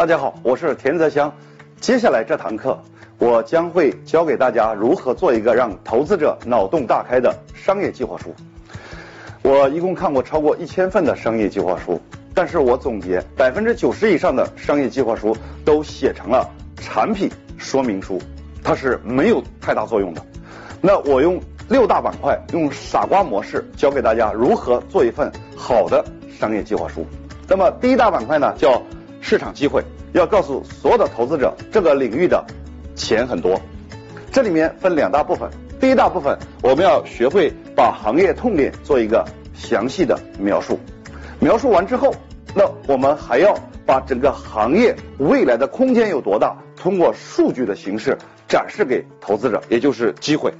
大家好，我是田泽香。接下来这堂课，我将会教给大家如何做一个让投资者脑洞大开的商业计划书。我一共看过超过一千份的商业计划书，但是我总结，百分之九十以上的商业计划书都写成了产品说明书，它是没有太大作用的。那我用六大板块，用傻瓜模式教给大家如何做一份好的商业计划书。那么第一大板块呢，叫市场机会，要告诉所有的投资者，这个领域的钱很多。这里面分两大部分，第一大部分我们要学会把行业痛点做一个详细的描述，描述完之后，那我们还要把整个行业未来的空间有多大，通过数据的形式展示给投资者，也就是机会。